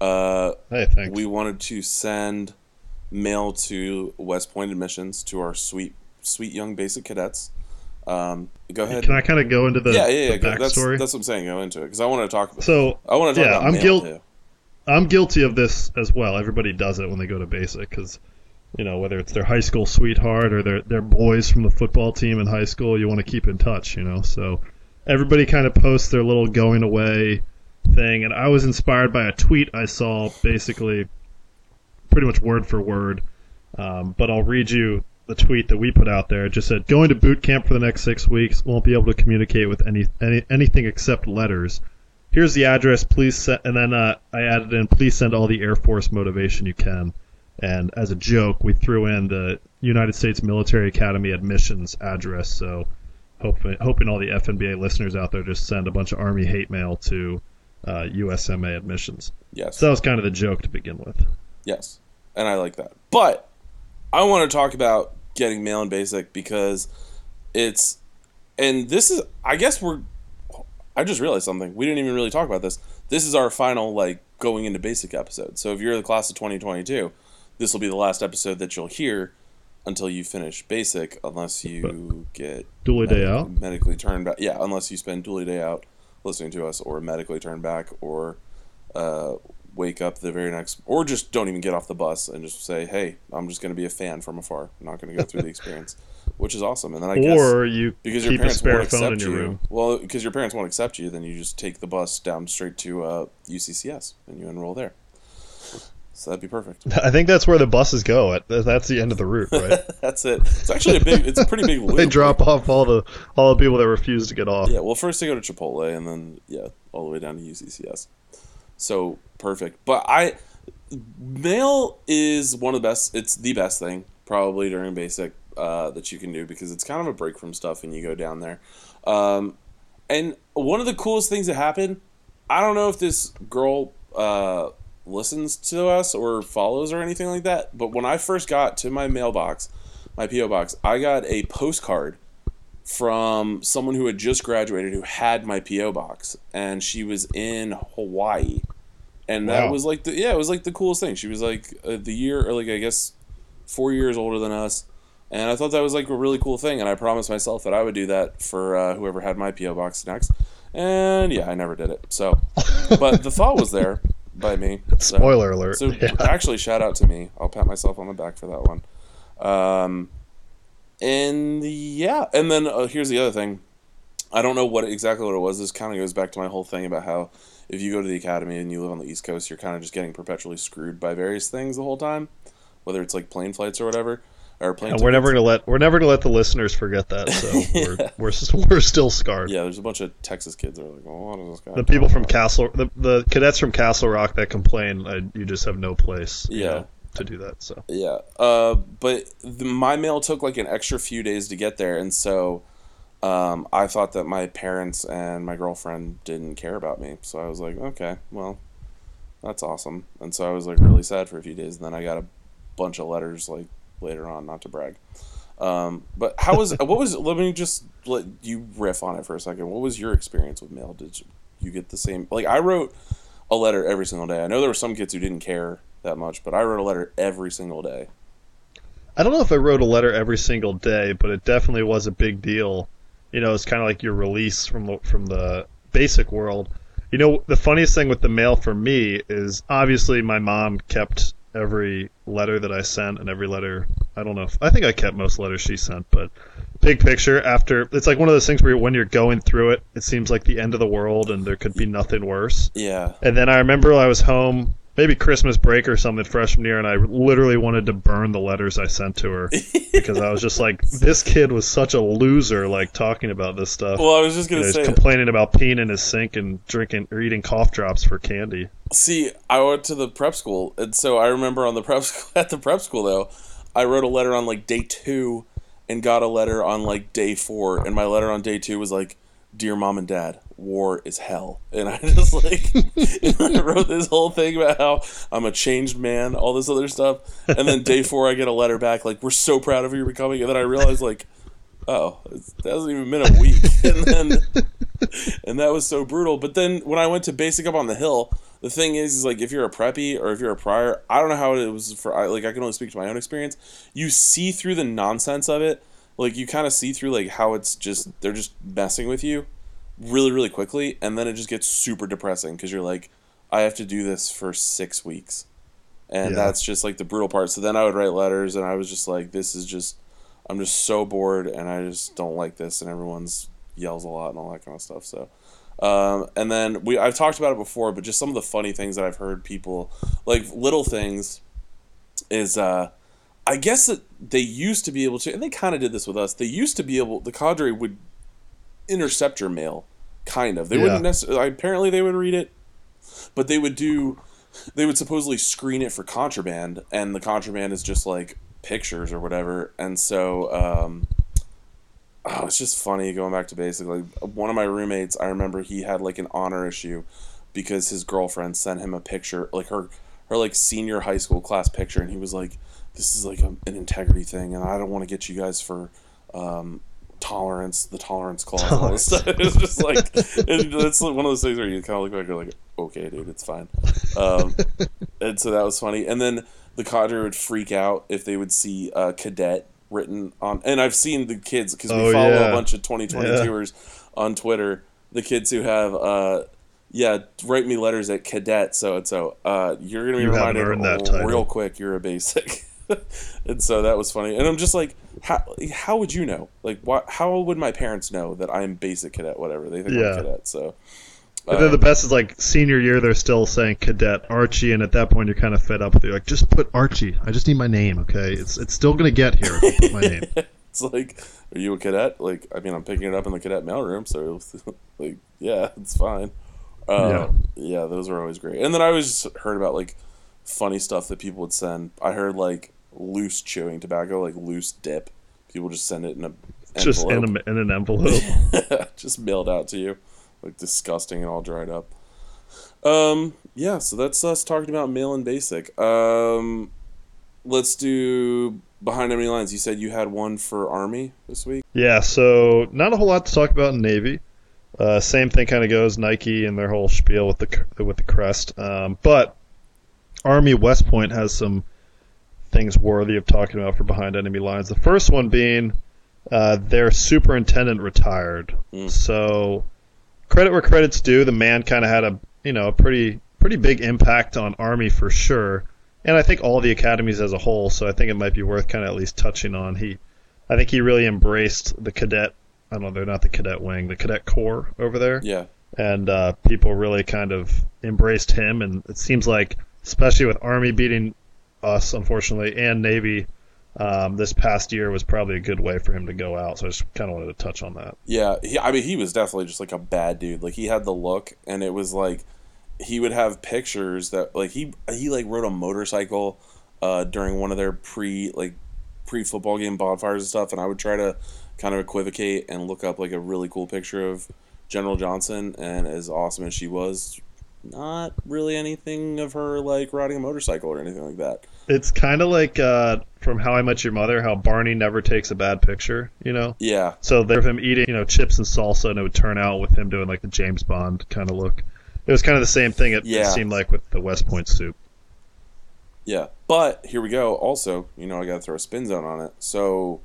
Uh, Hey, thanks. we wanted to send mail to West Point admissions to our sweet, sweet young basic cadets. Um, go ahead. Can I kind of go into the, yeah, yeah, yeah. the That's, backstory? that's what I'm saying. Go into it because I want to talk. About, So I want to talk yeah, about I'm guilty. I'm guilty of this as well. Everybody does it when they go to basic because, you know, whether it's their high school sweetheart or their their boys from the football team in high school, you want to keep in touch, you know. So everybody kind of posts their little going away thing, and I was inspired by a tweet I saw, basically, pretty much word for word. Um, but I'll read you the tweet that we put out there. It just said, "Going to boot camp for the next six weeks. Won't be able to communicate with any, any anything except letters." here's the address please send and then uh, i added in please send all the air force motivation you can and as a joke we threw in the united states military academy admissions address so hoping, hoping all the fnba listeners out there just send a bunch of army hate mail to uh, usma admissions Yes. so that was kind of the joke to begin with Yes, and I like that. But I want to talk about getting mail in basic because it's, and this is, I guess we're, I just realized something. We didn't even really talk about this. This is our final, like, going into basic episode. So if you're the class of 2022, this will be the last episode that you'll hear until you finish basic, unless you get doolie day out medically turned back. Yeah, unless you spend doolie day out listening to us, or medically turned back, or uh, wake up the very next, or just don't even get off the bus and just say, "Hey, I'm just going to be a fan from afar. I'm not going to go through the experience," which is awesome. And then I guess or you because your parents spare won't phone in accept your you. room Well, because your parents won't accept you, then you just take the bus down straight to uh, UCCS and you enroll there. So that'd be perfect. i think that's where the buses go that's the end of the route right That's it. It's actually a big. It's a pretty big loop. they drop off all the all the people that refuse to get off Yeah, well, first they go to Chipotle, and then yeah, all the way down to UCCS. So perfect. But I, mail is one of the best. It's the best thing probably during basic uh, that you can do because it's kind of a break from stuff, and you go down there. Um, and one of the coolest things that happened. I don't know if this girl uh, listens to us or follows or anything like that, but when I first got to my mailbox, my PO box, I got a postcard from someone who had just graduated who had my PO box and she was in Hawaii. And that was like the yeah, it was like the coolest thing. She was like uh, the year or like I guess 4 years older than us. And I thought that was like a really cool thing and I promised myself that I would do that for uh, whoever had my PO box next. And yeah, I never did it. So but the thought was there by me. So- Spoiler alert. So Yeah. actually, shout out to me. I'll pat myself on the back for that one. Um, and yeah, and then uh, here's the other thing. I don't know what exactly what it was. This kind of goes back to my whole thing about how if you go to the academy and you live on the East Coast, you're kind of just getting perpetually screwed by various things the whole time, whether it's like plane flights or whatever. And we're never gonna let we're never gonna let the listeners forget that. So we're we're, we're still scarred. Yeah, there's a bunch of Texas kids that are like, "Oh, what is this guy?" The people from about?" Castle, the, the cadets from Castle Rock that complain, uh, you just have no place, you Yeah. know, to do that. So Yeah, uh, but the, my mail took like an extra few days to get there, and so um, I thought that my parents and my girlfriend didn't care about me. So I was like, okay, well, that's awesome. And so I was like really sad for a few days, and then I got a bunch of letters like later on, not to brag. Um, but how was what was? Let me just let you riff on it for a second. What was your experience with mail? Did you, you get the same? Like I wrote a letter every single day. I know there were some kids who didn't care that much, but I wrote a letter every single day. I don't know if I wrote a letter every single day, but it definitely was a big deal. You know, it's kind of like your release from the, from the basic world. You know, the funniest thing with the mail for me is obviously my mom kept every letter that I sent and every letter. I don't know. If, I think I kept most letters she sent, but big picture after it's like one of those things where when you're going through it, it seems like the end of the world and there could be nothing worse. Yeah. And then I remember I was home, maybe Christmas break or something freshman year, and I literally wanted to burn the letters I sent to her because I was just like, this kid was such a loser, like talking about this stuff. Well, I was just gonna You know, say- complaining about peeing in his sink and drinking or eating cough drops for candy. See, I went to the prep school, and so I remember on the prep school at the prep school though, I wrote a letter on like day two, and got a letter on like day four, and my letter on day two was like, "Dear mom and dad, war is hell," and I just like I wrote this whole thing about how I'm a changed man, all this other stuff, and then day four I get a letter back like, "We're so proud of you becoming," and then I realized like. Oh, that hasn't even been a week, and then and that was so brutal. But then when I went to basic up on the hill, the thing is, is like if you're a preppy or if you're a prior, I don't know how it was for. I like I can only speak to my own experience. You see through the nonsense of it, like you kind of see through like how it's just they're just messing with you, really really quickly, and then it just gets super depressing because you're like, I have to do this for six weeks, and Yeah. that's just like the brutal part. So then I would write letters, and I was just like, this is just. I'm just so bored, and I just don't like this, and everyone's yells a lot and all that kind of stuff. So, um, and then we I've talked about it before, but just some of the funny things that I've heard people like little things is uh, I guess that they used to be able to, and they kind of did this with us. They used to be able the cadre would intercept your mail, kind of. They Yeah. wouldn't necessarily. Apparently, they would read it, but they would do. They would supposedly screen it for contraband, and the contraband is just like pictures or whatever. And so, um, oh, it's just funny going back to basically one of my roommates, I remember he had like an honor issue because his girlfriend sent him a picture, like her her like senior high school class picture, and he was like, "This is like a, an integrity thing, and I don't want to get you guys for." Um, tolerance the tolerance clause and all this stuff. it's just like it, it's one of those things where you kind of look back and you're like okay dude it's fine um, and so that was funny and then the cadre would freak out if they would see uh, cadet written on and i've seen the kids because we Oh, follow yeah. a bunch of 2022ers on twitter the kids who have uh, yeah write me letters at cadet so and so uh, you're gonna be You reminded real quick you're a basic. And so that was funny and i'm just like how, how would you know? Like what how would my parents know that i'm basic cadet whatever they think Yeah. i'm cadet so And then the best is like senior year, they're still saying cadet Archie, and at that point you're kind of fed up with it. You're like, just put Archie. I just need my name, okay? It's it's still gonna get here. put my name. it's like are you a cadet like i mean i'm picking it up in the cadet mailroom so like yeah it's fine uh, yeah. those were always great and then i always heard about like funny stuff that people would send i heard like loose chewing tobacco like loose dip people just send it in a Just in, a, in an envelope. just mailed out to you like disgusting and all dried up um yeah so that's us talking about mail and basic um let's do behind enemy lines you said you had one for army this week Yeah, so not a whole lot to talk about in Navy. Uh, same thing kind of goes Nike and their whole spiel with the with the crest. Um, but Army West Point has some things worthy of talking about for behind enemy lines. The first one being uh, their superintendent retired. So credit where credit's due. The man kind of had a you know a pretty pretty big impact on Army for sure, and I think all the academies as a whole. So I think it might be worth kind of at least touching on. He I think he really embraced the cadet. I don't know, they're not the cadet wing, the cadet corps over there. Yeah. And uh, people really kind of embraced him, and it seems like, especially with Army beating us, unfortunately, and Navy um, this past year was probably a good way for him to go out. So I just kind of wanted to touch on that. Yeah, he, I mean, he was definitely just like a bad dude. Like he had the look, and it was like he would have pictures that like he he like rode a motorcycle uh, during one of their pre like pre football game bonfires and stuff, and I would try to kind of equivocate and look up like a really cool picture of General Johnson, and as awesome as she was, not really anything of her like riding a motorcycle or anything like that. It's kind of like uh, from How I Met Your Mother, how Barney never takes a bad picture, you know? Yeah. So there him eating, you know, chips and salsa, and it would turn out with him doing like the James Bond kind of look. It was kind of the same thing. It, Yeah. it seemed like with the West Point soup. Yeah, but here we go. Also, you know, I got to throw a spin zone on it. So,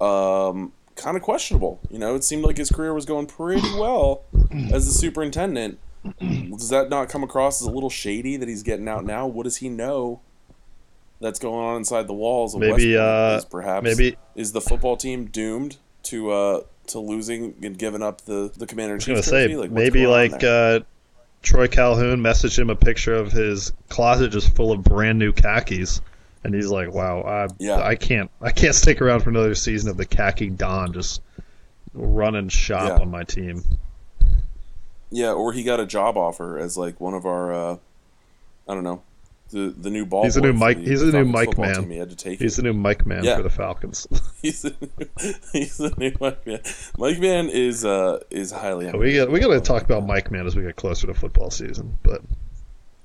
um, kind of questionable. You know, it seemed like his career was going pretty well as the superintendent. Does that not come across as a little shady that he's getting out now? What does he know that's going on inside the walls of Maybe, uh, Is perhaps maybe- is the football team doomed to uh to losing and giving up the the commander in I was chief gonna say? Like, maybe like uh, Troy Calhoun messaged him a picture of his closet just full of brand new khakis, and he's like, "Wow, I Yeah. I can't I can't stick around for another season of the khaki Don just running shop Yeah. on my team." Yeah, or he got a job offer as like one of our, uh, I don't know, the the new ball. He's a new Mike. the He's a new Mike man. team. He had to take He's it. the new Mike man Yeah. for the Falcons. he's the new Mike man. Mike man is uh is highly. we get we got to talk about Mike man as we get closer to football season, but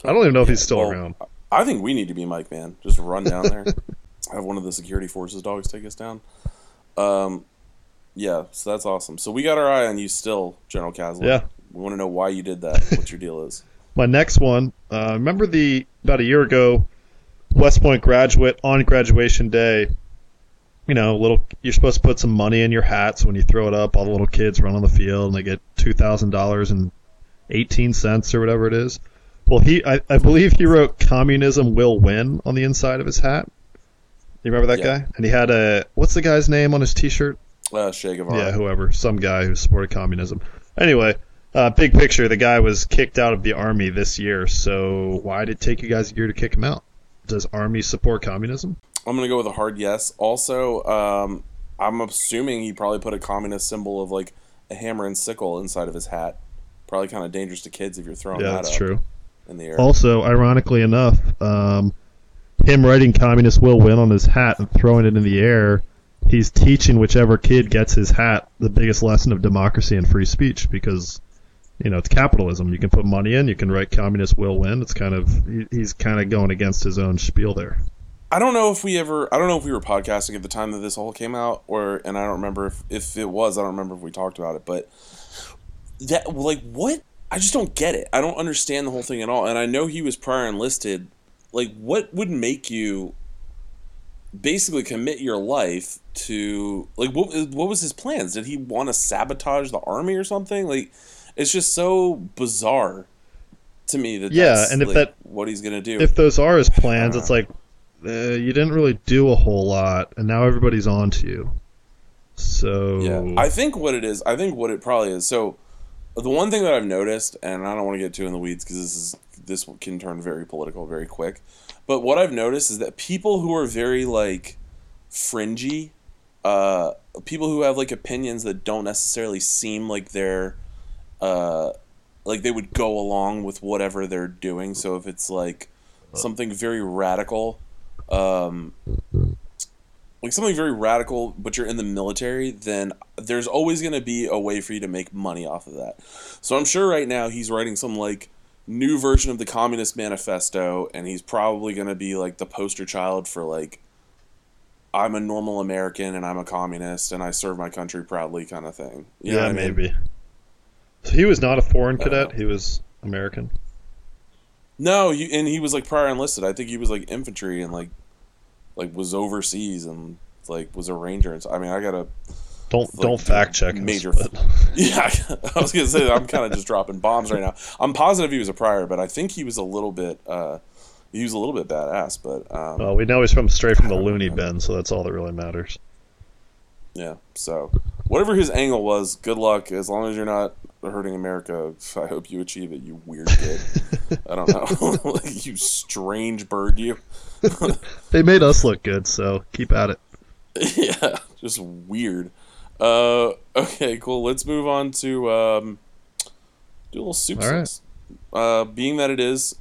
I don't even know if he's still Well, around. I think we need to be Mike man. Just run down there. have one of the security forces dogs take us down. Um, yeah, so that's awesome. So we got our eye on you still, General Caslen. Yeah. We want to know why you did that. What your deal is. My next one, uh, remember the about a year ago, West Point graduate on graduation day. You know, little you're supposed to put some money in your hat, so when you throw it up, all the little kids run on the field and they get two thousand dollars and eighteen cents or whatever it is. Well, he I, I believe he wrote "Communism will win" on the inside of his hat. You remember that Yeah. guy? And he had a what's the guy's name on his T-shirt? Uh, Che Guevara. Yeah, whoever, some guy who supported communism. Anyway, uh, big picture, the guy was kicked out of the army this year. So why did it take you guys a year to kick him out? Does army support communism? I'm gonna go with a hard yes. Also, um, I'm assuming he probably put a communist symbol of like a hammer and sickle inside of his hat. Probably kind of dangerous to kids if you're throwing yeah, that that's true. in the air. Also, ironically enough, um, him writing "communist will win" on his hat and throwing it in the air, he's teaching whichever kid gets his hat the biggest lesson of democracy and free speech because. You know, it's capitalism. You can put money in. You can write "communist will win." It's kind of he's kind of going against his own spiel there. I don't know if we ever. I don't know if we were podcasting at the time that this all came out, or and I don't remember if if it was. I don't remember if we talked about it, but that like what? I just don't get it. I don't understand the whole thing at all. And I know he was prior enlisted. Like, what would make you basically commit your life to like what? What was his plans? Did he want to sabotage the army or something? Like, it's just so bizarre to me that Yeah, and if like, that- what he's gonna do. if those are his plans, it's like uh, you didn't really do a whole lot, and now everybody's on to you. So Yeah, I think what it is, I think what it probably is. So, the one thing that I've noticed, and I don't want to get too in the weeds because this is this can turn very political very quick. But what I've noticed is that people who are very like fringy, uh, people who have like opinions that don't necessarily seem like they're, uh, like they would go along with whatever they're doing. So if it's like something very radical, um, like something very radical, but you're in the military, then there's always going to be a way for you to make money off of that. So I'm sure right now he's writing some like new version of the Communist Manifesto, and he's probably going to be like the poster child for like, I'm a normal American and I'm a communist and I serve my country proudly kind of thing. You yeah, what I mean? So he was not a foreign cadet; he was American. No, you, and he was like prior enlisted. I think he was like infantry and like, like was overseas and like was a ranger. And so, I mean, I gotta Don't like, don't fact check major. yeah, I was gonna say that I'm kind of just dropping bombs right now. I'm positive he was a prior, but I think he was a little bit. uh He was a little bit badass, but um, well, we know he's from straight from the loony bin, so that's all that really matters. Yeah. So whatever his angle was, good luck. As long as you're not hurting America, I hope you achieve it. You weird kid. I don't know. like, you strange bird. You. They made us look good, so keep at it. yeah. Just weird. Uh. Okay. Cool. Let's move on to um. Do a little soup All right. Uh, being that it is,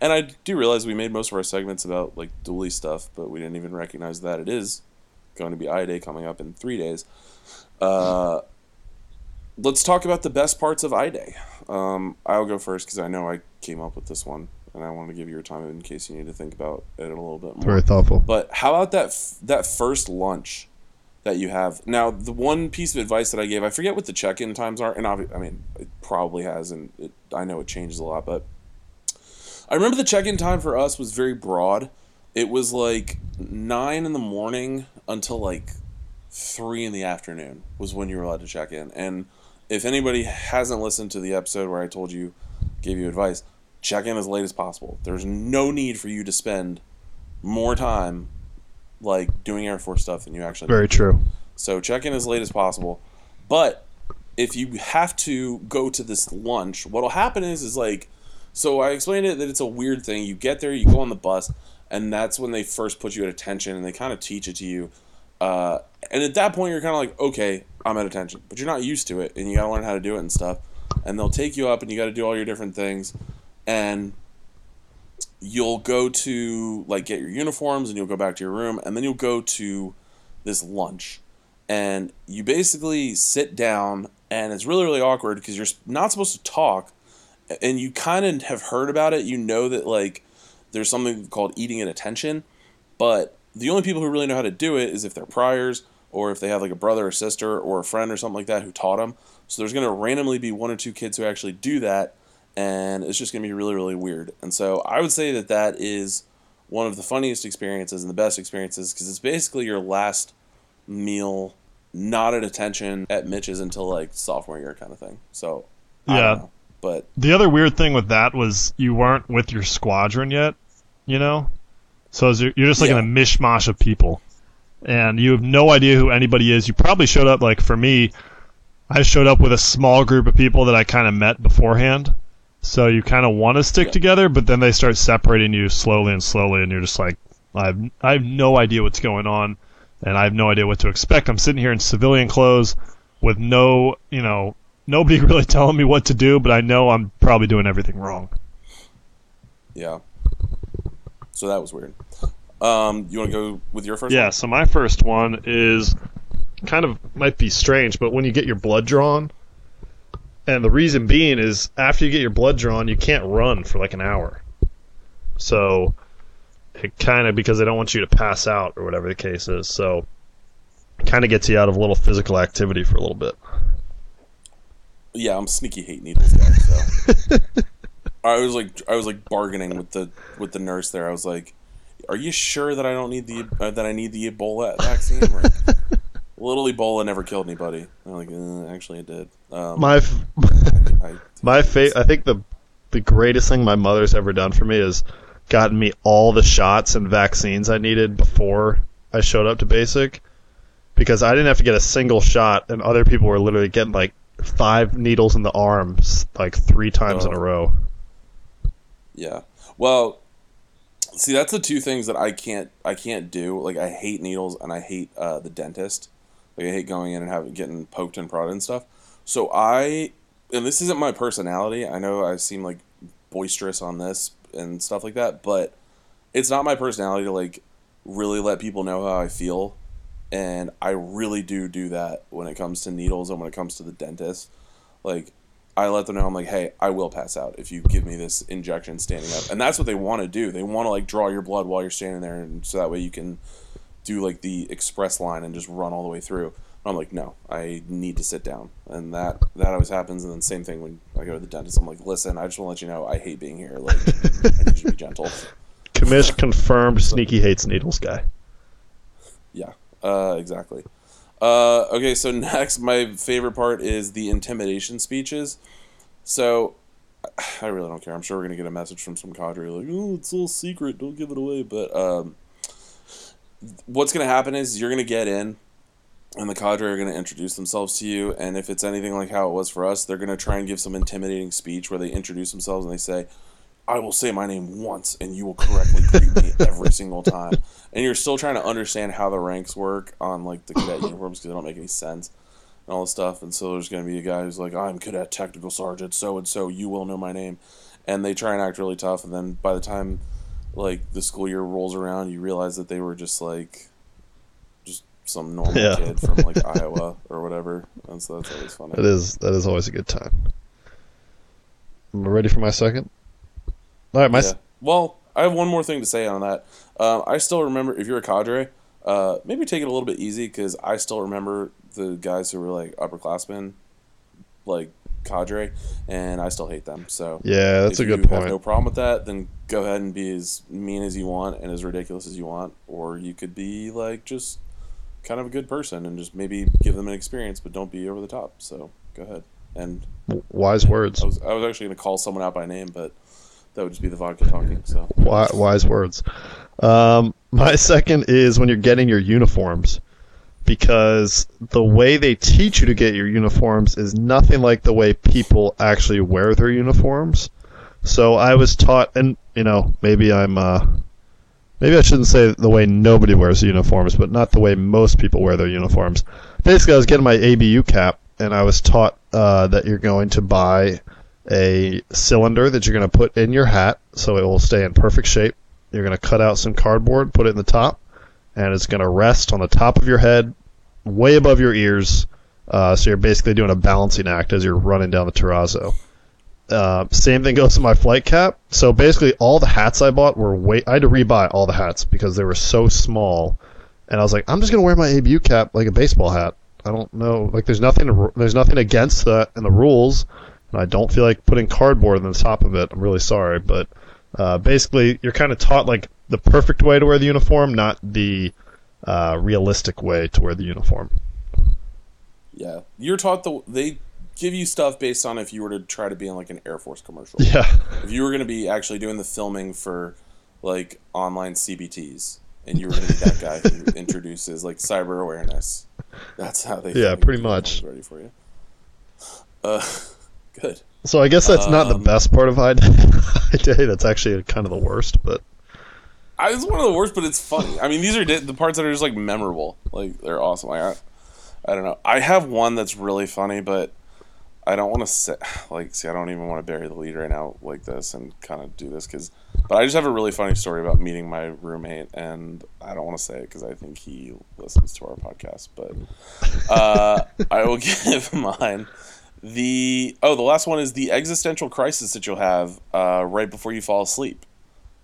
and I do realize we made most of our segments about like doolie stuff, but we didn't even recognize that it is going to be I Day coming up in three days. Uh, let's talk about the best parts of I Day. Um, I'll go first because I know I came up with this one, and I want to give you your time in case you need to think about it a little bit more. Very thoughtful. But how about that f- that first lunch that you have? Now, the one piece of advice that I gave, I forget what the check-in times are, and obvi- I mean, it probably has, and it, I know it changes a lot, but I remember the check-in time for us was very broad. It was like nine in the morning until like three in the afternoon was when you were allowed to check in. And if anybody hasn't listened to the episode where I told you, gave you advice, check in as late as possible. There's no need for you to spend more time like doing Air Force stuff than you actually Very to. true. So check in as late as possible. But if you have to go to this lunch, what'll happen is is like so I explained it that it's a weird thing. You get there, you go on the bus, and that's when they first put you at attention and they kind of teach it to you. Uh, and at that point you're kind of like, okay, I'm at attention. But you're not used to it and you got to learn how to do it and stuff. And they'll take you up and you got to do all your different things. And you'll go to like get your uniforms and you'll go back to your room and then you'll go to this lunch. And you basically sit down and it's really really awkward because you're not supposed to talk. And you kind of have heard about it. You know that like there's something called eating at attention. But the only people who really know how to do it is if they're priors or if they have like a brother or sister or a friend or something like that who taught them so there's going to randomly be one or two kids who actually do that and it's just going to be really really weird and so i would say that that is one of the funniest experiences and the best experiences because it's basically your last meal not at attention at mitch's until like sophomore year kind of thing so Yeah. but The other weird thing with that was you weren't with your squadron yet, you know? So you're just like Yeah. in a mishmash of people. And you have no idea who anybody is. You probably showed up, like for me, I showed up with a small group of people that I kind of met beforehand. So you kind of want to stick Yeah. together, but then they start separating you slowly and slowly, and you're just like, I have, I have no idea what's going on, and I have no idea what to expect. I'm sitting here in civilian clothes with no, you know, nobody really telling me what to do, but I know I'm probably doing everything wrong. yeah so that was weird um you want to go with your first Yeah, one? so my first one is kind of might be strange, but when you get your blood drawn, and the reason being is after you get your blood drawn, you can't run for like an hour. So it kind of because they don't want you to pass out or whatever the case is. So it kind of gets you out of a little physical activity for a little bit. yeah i'm sneaky hate needles guy so i was like i was like bargaining with the with the nurse there i was like are you sure that i don't need the uh, that i need the ebola vaccine like, little ebola never killed anybody i'm like uh, actually it did um, My f- I, My fa- I think the the greatest thing my mother's ever done for me is gotten me all the shots and vaccines I needed before I showed up to basic because I didn't have to get a single shot and other people were literally getting like five needles in the arms like three times in a Oh. row. Yeah. Well, see, that's the two things that I can't I can't do. Like, I hate needles and I hate uh, the dentist. Like, I hate going in and having getting poked and prodded and stuff. So I, and this isn't my personality. I know I seem like boisterous on this and stuff like that, but it's not my personality to like really let people know how I feel. And I really do do that when it comes to needles and when it comes to the dentist. Like, I let them know I'm like, hey, I will pass out if you give me this injection standing up, and that's what they want to do. They want to like draw your blood while you're standing there, and so that way you can do like the express line and just run all the way through. And I'm like, no, I need to sit down, and that that always happens. And then same thing when I go to the dentist. I'm like, listen, I just want to let you know I hate being here. Like, I need you to be gentle. Commish confirmed sneaky hates needles guy. Yeah, uh, exactly. Uh, okay, so next, my favorite part is the intimidation speeches. So, I really don't care. I'm sure we're gonna get a message from some cadre like, "Oh, it's all secret. Don't give it away." But um, what's gonna happen is you're gonna get in, and the cadre are to introduce themselves to you. And if it's anything like how it was for us, they're to try and give some intimidating speech where they introduce themselves and they say, I will say my name once and you will correctly greet me every single time. And you're still trying to understand how the ranks work on like the cadet uniforms because they don't make any sense and all this stuff. And so there's going to be a guy who's like, I'm cadet technical sergeant so and so, you will know my name. And they try and act really tough. And then by the time like the school year rolls around, you realize that they were just like just some normal Yeah. kid from like Iowa or whatever. And so that's always funny. That is that is always a good time. Am I ready for my second? All right, my Yeah. Well, I have one more thing to say on that. Um, I still remember if you're a cadre, uh, maybe take it a little bit easy because I still remember the guys who were like upperclassmen, like cadre, and I still hate them. So Yeah, that's if a good you point. Have no problem with that, then go ahead and be as mean as you want and as ridiculous as you want, or you could be like just kind of a good person and just maybe give them an experience, but don't be over the top. So go ahead and wise words. I was I was actually going to call someone out by name, but that would just be the vodka talking. So Wi- wise words. Um, my second is when you're getting your uniforms, because the way they teach you to get your uniforms is nothing like the way people actually wear their uniforms. So I was taught, and you know, maybe I'm, uh, maybe I shouldn't say the way nobody wears uniforms, but not the way most people wear their uniforms. Basically, I was getting my ABU cap, and I was taught uh, that you're going to buy a cylinder that you're going to put in your hat so it will stay in perfect shape. You're going to cut out some cardboard, put it in the top, and it's going to rest on the top of your head, way above your ears. Uh, so you're basically doing a balancing act as you're running down the terrazzo. Uh, same thing goes to my flight cap. So basically, all the hats I bought were way. I had to rebuy all the hats because they were so small, and I was like, I'm just gonna wear my ABU cap like a baseball hat. I don't know, like there's nothing, there's nothing against that in the rules, and I don't feel like putting cardboard on the top of it. I'm really sorry, but uh, basically, you're kind of taught like the perfect way to wear the uniform, not the uh, realistic way to wear the uniform. yeah, you're taught the they give you stuff based on if you were to try to be in like an Air Force commercial. Yeah. If you were going to be actually doing the filming for like online CBTs, and you were going to be that guy who introduces like cyber awareness, that's how they. Yeah, pretty much. Ready for you. Uh, good. So I guess that's not the Um, best part of I Day. I Day. That's actually kind of the worst, but I, it's one of the worst, but it's funny. I mean, these are the parts that are just like memorable. Like they're awesome. Like I, I don't know. I have one that's really funny, but I don't want to say like see. I don't even want to bury the lead right now like this and kind of do this because. But I just have a really funny story about meeting my roommate, and I don't want to say it because I think he listens to our podcast. But uh, I will give mine. The oh, the last one is the existential crisis that you'll have uh, right before you fall asleep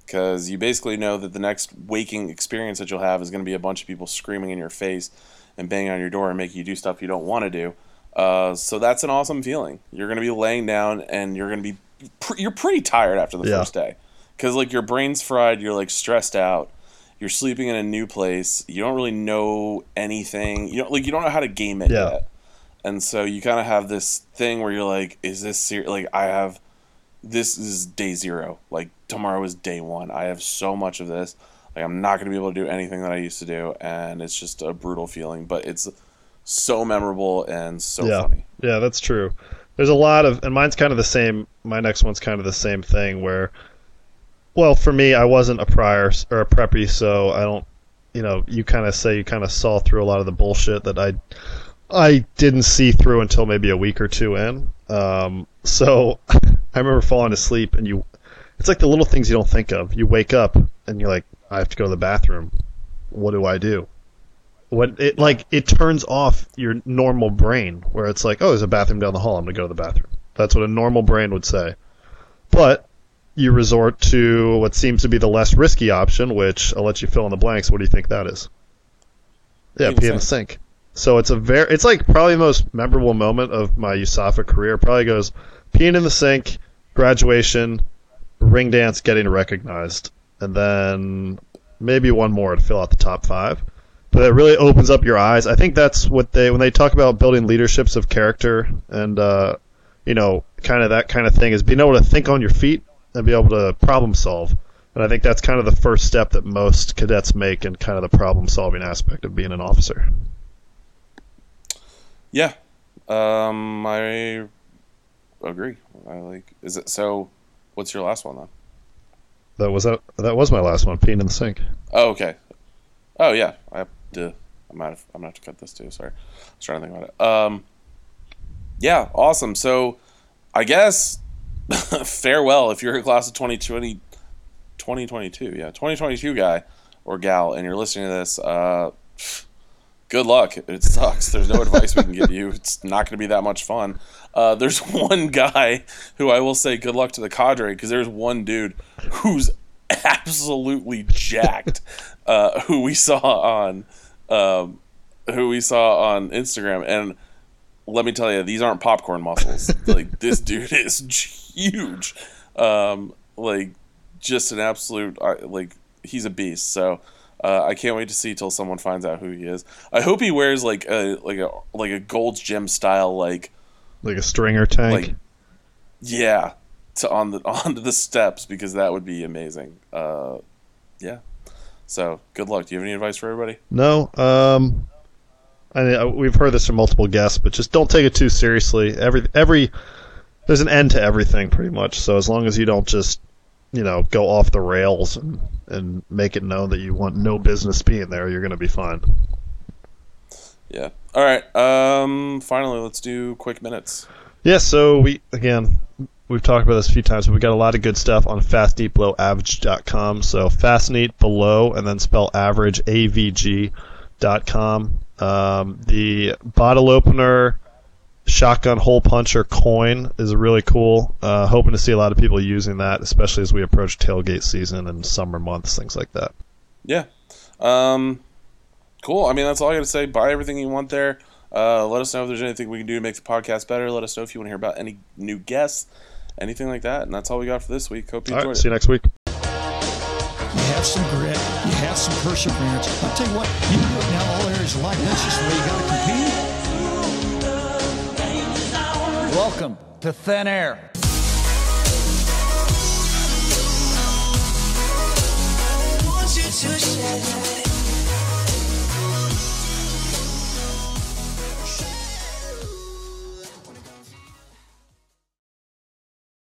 because you basically know that the next waking experience that you'll have is going to be a bunch of people screaming in your face and banging on your door and making you do stuff you don't want to do. Uh, so that's an awesome feeling. You're going to be laying down and you're going to be pr- you're pretty tired after the Yeah. first day because like your brain's fried, you're like stressed out. You're sleeping in a new place. You don't really know anything. You don't like you don't know how to game it Yeah. yet. And so you kind of have this thing where you're like, is this ser- like I have this is day zero. Like tomorrow is day one. I have so much of this. Like I'm not going to be able to do anything that I used to do, and it's just a brutal feeling. But it's so memorable and so yeah, funny. yeah, that's true. There's a lot of, and mine's kind of the same. My next one's kind of the same thing. Where, well, for me, I wasn't a prior or a preppy, so I don't. You know, you kind of say you kind of saw through a lot of the bullshit that I, I didn't see through until maybe a week or two in. Um, so I remember falling asleep, and you, it's like the little things you don't think of. You wake up and you're like, I have to go to the bathroom. What do I do? What it like it turns off your normal brain where it's like, oh, there's a bathroom down the hall. I'm gonna go to the bathroom. That's what a normal brain would say. But you resort to what seems to be the less risky option, which I'll let you fill in the blanks. What do you think that is? Yeah, Pee in the pee in the sink. So it's a very, it's like probably the most memorable moment of my USAFA career. Probably goes peeing in the sink, graduation, ring dance, getting recognized, and then maybe one more to fill out the top five. But it really opens up your eyes. I think that's what they when they talk about building leaderships of character and uh, you know kind of that kind of thing is being able to think on your feet and be able to problem solve. And I think that's kind of the first step that most cadets make in kind of the problem solving aspect of being an officer. Yeah, um, I agree. I like. Is it so? What's your last one then? That was that. That was my last one. Peeing in the sink. Oh, okay. Oh yeah, I have to. I might have. I'm gonna have to cut this too. Sorry, I was trying to think about it. Um, yeah, awesome. So, I guess farewell if you're a class of 2020, 2022. Yeah, 2022 guy or gal, and you're listening to this. Uh, good luck. It sucks. There's no advice we can give you. It's not going to be that much fun. Uh, there's one guy who I will say good luck to the cadre because there's one dude who's absolutely jacked uh, who we saw on um, who we saw on Instagram and let me tell you these aren't popcorn muscles like this dude is huge um, like just an absolute like he's a beast so uh, I can't wait to see till someone finds out who he is. I hope he wears like a like a like a Gold's Gym style like like a stringer tank. Like, yeah, to on the onto the steps because that would be amazing. Uh, yeah. So good luck. Do you have any advice for everybody? No. Um, I we've heard this from multiple guests, but just don't take it too seriously. Every every there's an end to everything pretty much. So as long as you don't just you know go off the rails and and make it known that you want no business being there, you're going to be fine. Yeah. All right. Um. Finally, let's do quick minutes. Yeah. So we again we've talked about this a few times, but we got a lot of good stuff on fastneatbelowaverage.com. So fast neat below and then spell average avg.com. Um, the bottle opener shotgun hole puncher coin is really cool. Uh, hoping to see a lot of people using that, especially as we approach tailgate season and summer months, things like that. Yeah. Um, cool. I mean, that's all I got to say. Buy everything you want there. Uh, let us know if there's anything we can do to make the podcast better. Let us know if you want to hear about any new guests, anything like that. And that's all we got for this week. Hope you all enjoyed right, it. See you next week. You have some grit. You have some perseverance. I'll tell you what, you can do it now all areas of life. That's just the way you got to compete. Welcome to Thin Air. I want you to share.